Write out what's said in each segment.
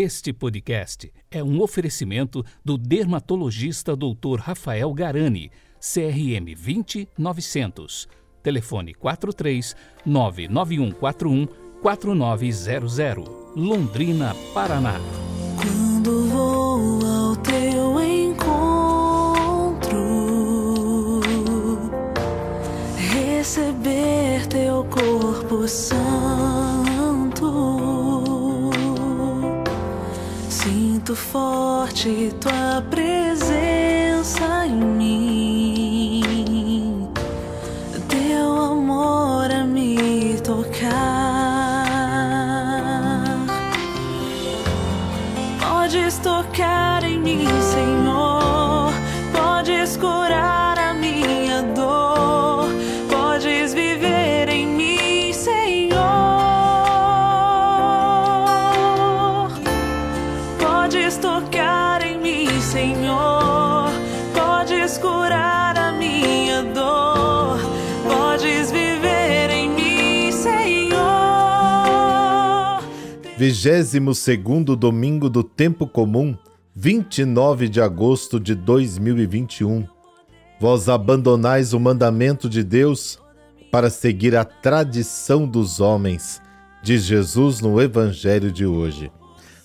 Este podcast é um oferecimento do dermatologista Dr. Rafael Garani, CRM 20900. Telefone 43 99141 4900. Londrina, Paraná. Quando vou ao teu encontro, receber teu corpo santo Sinto forte tua presença em mim, Vigésimo segundo domingo do tempo comum, 29 de agosto de 2021. Vós abandonais o mandamento de Deus para seguir a tradição dos homens, diz Jesus no Evangelho de hoje.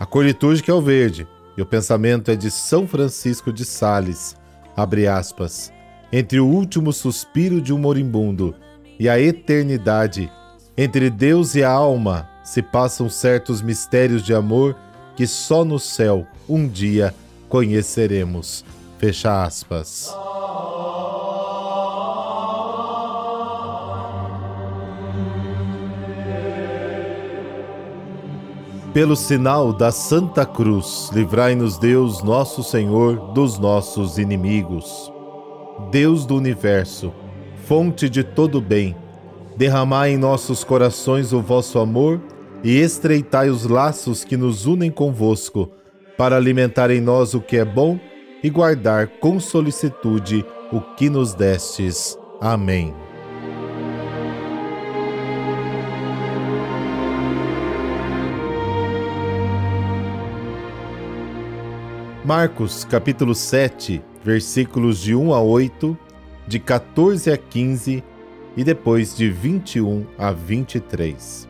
A cor litúrgica é o verde e o pensamento é de São Francisco de Sales. Abre aspas. Entre o último suspiro de um moribundo e a eternidade, entre Deus e a alma, se passam certos mistérios de amor que só no céu um dia conheceremos. Fecha aspas. Pelo sinal da Santa Cruz, livrai-nos Deus, nosso Senhor, dos nossos inimigos. Deus do universo, fonte de todo bem, derramai em nossos corações o vosso amor e estreitai os laços que nos unem convosco, para alimentar em nós o que é bom e guardar com solicitude o que nos destes. Amém. Marcos capítulo 7, versículos de 1 a 8, de 14 a 15 e depois de 21 a 23.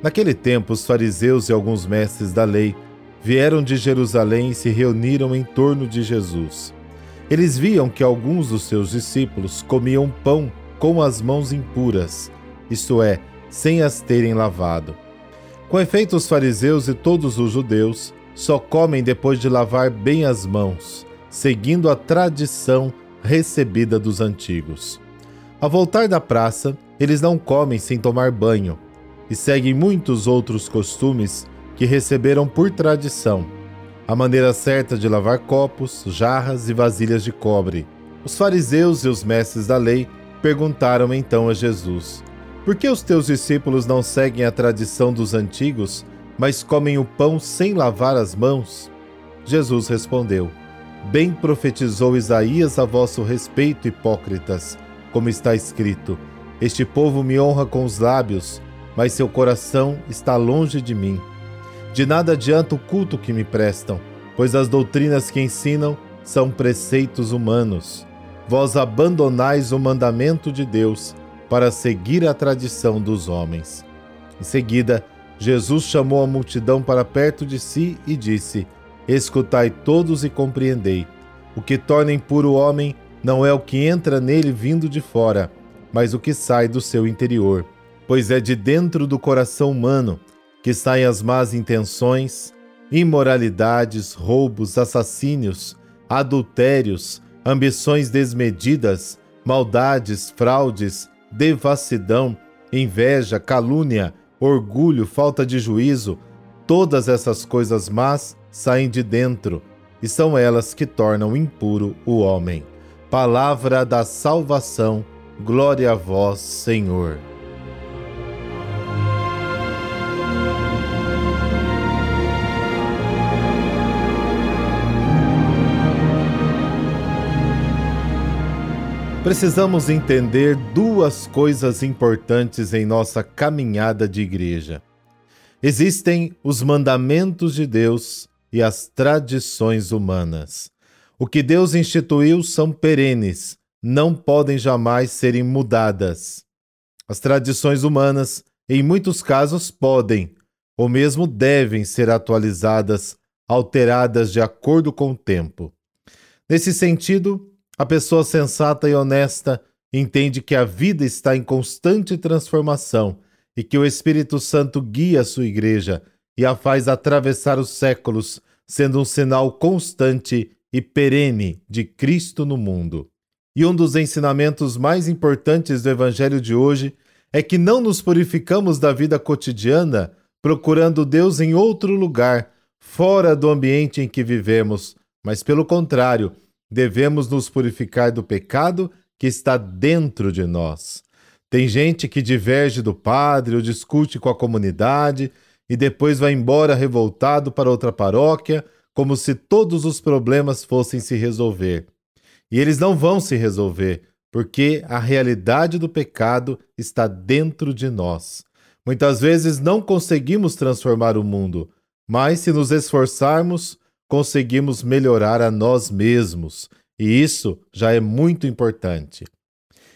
Naquele tempo, os fariseus e alguns mestres da lei vieram de Jerusalém e se reuniram em torno de Jesus. Eles viam que alguns dos seus discípulos comiam pão com as mãos impuras, isto é, sem as terem lavado. Com efeito, os fariseus e todos os judeus só comem depois de lavar bem as mãos, seguindo a tradição recebida dos antigos. Ao voltar da praça, eles não comem sem tomar banho e seguem muitos outros costumes que receberam por tradição. A maneira certa de lavar copos, jarras e vasilhas de cobre. Os fariseus e os mestres da lei perguntaram então a Jesus: Por que os teus discípulos não seguem a tradição dos antigos, mas comem o pão sem lavar as mãos? Jesus respondeu: Bem profetizou Isaías a vosso respeito, hipócritas, como está escrito: Este povo me honra com os lábios, mas seu coração está longe de mim. De nada adianta o culto que me prestam, pois as doutrinas que ensinam são preceitos humanos. Vós abandonais o mandamento de Deus para seguir a tradição dos homens. Em seguida, Jesus chamou a multidão para perto de si e disse: Escutai todos e compreendei. O que torna impuro o homem não é o que entra nele vindo de fora, mas o que sai do seu interior pois é de dentro do coração humano que saem as más intenções, imoralidades, roubos, assassínios, adultérios, ambições desmedidas, maldades, fraudes, devassidão, inveja, calúnia, orgulho, falta de juízo, todas essas coisas más saem de dentro e são elas que tornam impuro o homem. Palavra da salvação, glória a vós, Senhor. Precisamos entender duas coisas importantes em nossa caminhada de igreja. Existem os mandamentos de Deus e as tradições humanas. O que Deus instituiu são perenes, não podem jamais serem mudadas. As tradições humanas, em muitos casos, podem, ou mesmo devem ser atualizadas, alteradas de acordo com o tempo. Nesse sentido, a pessoa sensata e honesta entende que a vida está em constante transformação e que o Espírito Santo guia a sua igreja e a faz atravessar os séculos, sendo um sinal constante e perene de Cristo no mundo. E um dos ensinamentos mais importantes do Evangelho de hoje é que não nos purificamos da vida cotidiana procurando Deus em outro lugar, fora do ambiente em que vivemos, mas pelo contrário, devemos nos purificar do pecado que está dentro de nós. Tem gente que diverge do padre ou discute com a comunidade e depois vai embora revoltado para outra paróquia, como se todos os problemas fossem se resolver. E eles não vão se resolver, porque a realidade do pecado está dentro de nós. Muitas vezes não conseguimos transformar o mundo, mas se nos esforçarmos, conseguimos melhorar a nós mesmos, e isso já é muito importante.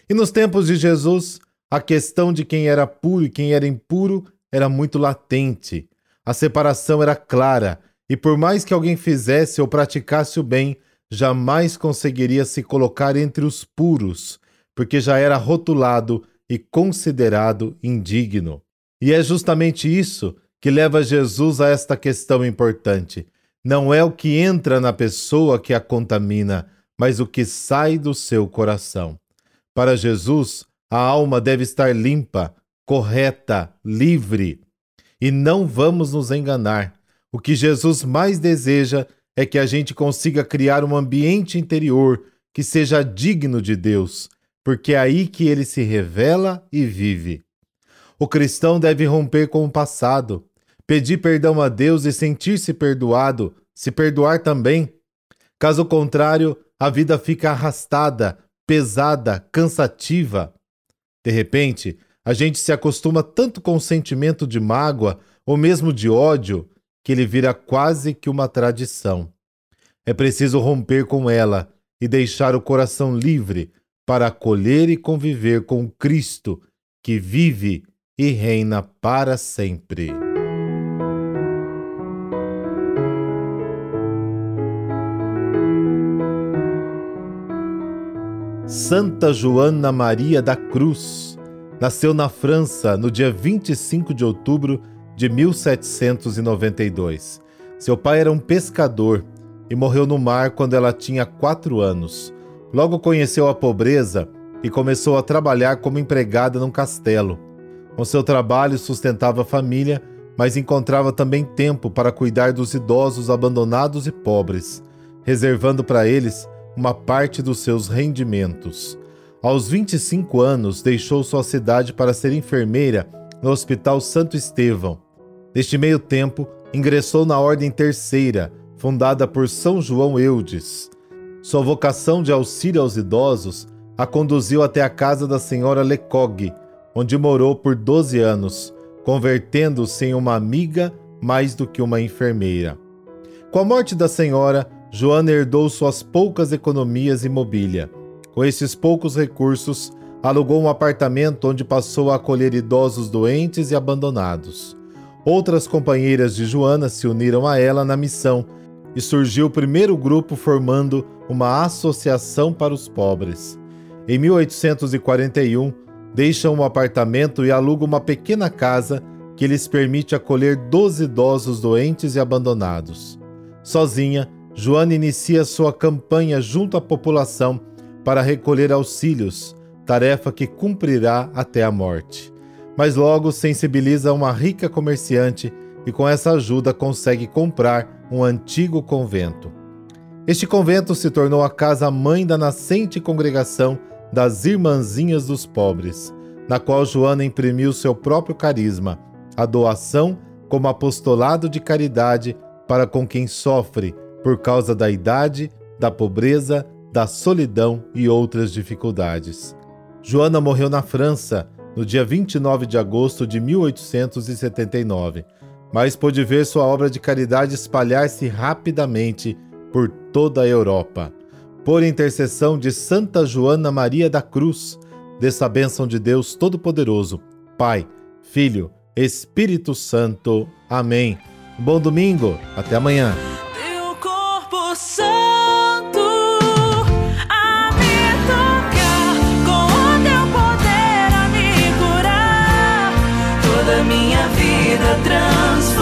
E nos tempos de Jesus, a questão de quem era puro e quem era impuro era muito latente. A separação era clara, e por mais que alguém fizesse ou praticasse o bem, jamais conseguiria se colocar entre os puros, porque já era rotulado e considerado indigno. E é justamente isso que leva Jesus a esta questão importante. Não é o que entra na pessoa que a contamina, mas o que sai do seu coração. Para Jesus, a alma deve estar limpa, correta, livre. E não vamos nos enganar. O que Jesus mais deseja é que a gente consiga criar um ambiente interior que seja digno de Deus, porque é aí que ele se revela e vive. O cristão deve romper com o passado, pedir perdão a Deus e sentir-se perdoado, se perdoar também. Caso contrário, a vida fica arrastada, pesada, cansativa. De repente, a gente se acostuma tanto com o sentimento de mágoa ou mesmo de ódio que ele vira quase que uma tradição. É preciso romper com ela e deixar o coração livre para acolher e conviver com Cristo, que vive e reina para sempre. Santa Joana Maria da Cruz nasceu na França no dia 25 de outubro de 1792. Seu pai era um pescador e morreu no mar quando ela tinha quatro anos. Logo conheceu a pobreza e começou a trabalhar como empregada num castelo. Com seu trabalho sustentava a família, mas encontrava também tempo para cuidar dos idosos abandonados e pobres, reservando para eles uma parte dos seus rendimentos. Aos 25 anos, deixou sua cidade para ser enfermeira no Hospital Santo Estevão. Neste meio tempo, ingressou na Ordem Terceira, fundada por São João Eudes. Sua vocação de auxílio aos idosos a conduziu até a casa da senhora Lecoq, onde morou por 12 anos, convertendo-se em uma amiga mais do que uma enfermeira. Com a morte da senhora, Joana herdou suas poucas economias e mobília. Com esses poucos recursos, alugou um apartamento onde passou a acolher idosos doentes e abandonados. Outras companheiras de Joana se uniram a ela na missão e surgiu o primeiro grupo formando uma associação para os pobres. Em 1841, deixam um apartamento e alugam uma pequena casa que lhes permite acolher 12 idosos doentes e abandonados. Sozinha, Joana inicia sua campanha junto à população para recolher auxílios, tarefa que cumprirá até a morte. Mas logo sensibiliza uma rica comerciante e com essa ajuda consegue comprar um antigo convento. Este convento se tornou a casa-mãe da nascente congregação das Irmãzinhas dos Pobres, na qual Joana imprimiu seu próprio carisma, a doação como apostolado de caridade para com quem sofre por causa da idade, da pobreza, da solidão e outras dificuldades. Joana morreu na França no dia 29 de agosto de 1879. mas pôde ver sua obra de caridade espalhar-se rapidamente por toda a Europa. Por intercessão de Santa Joana Maria da Cruz, dessa bênção de Deus Todo-Poderoso, Pai, Filho, Espírito Santo. Amém. Bom domingo, até amanhã. Transformar.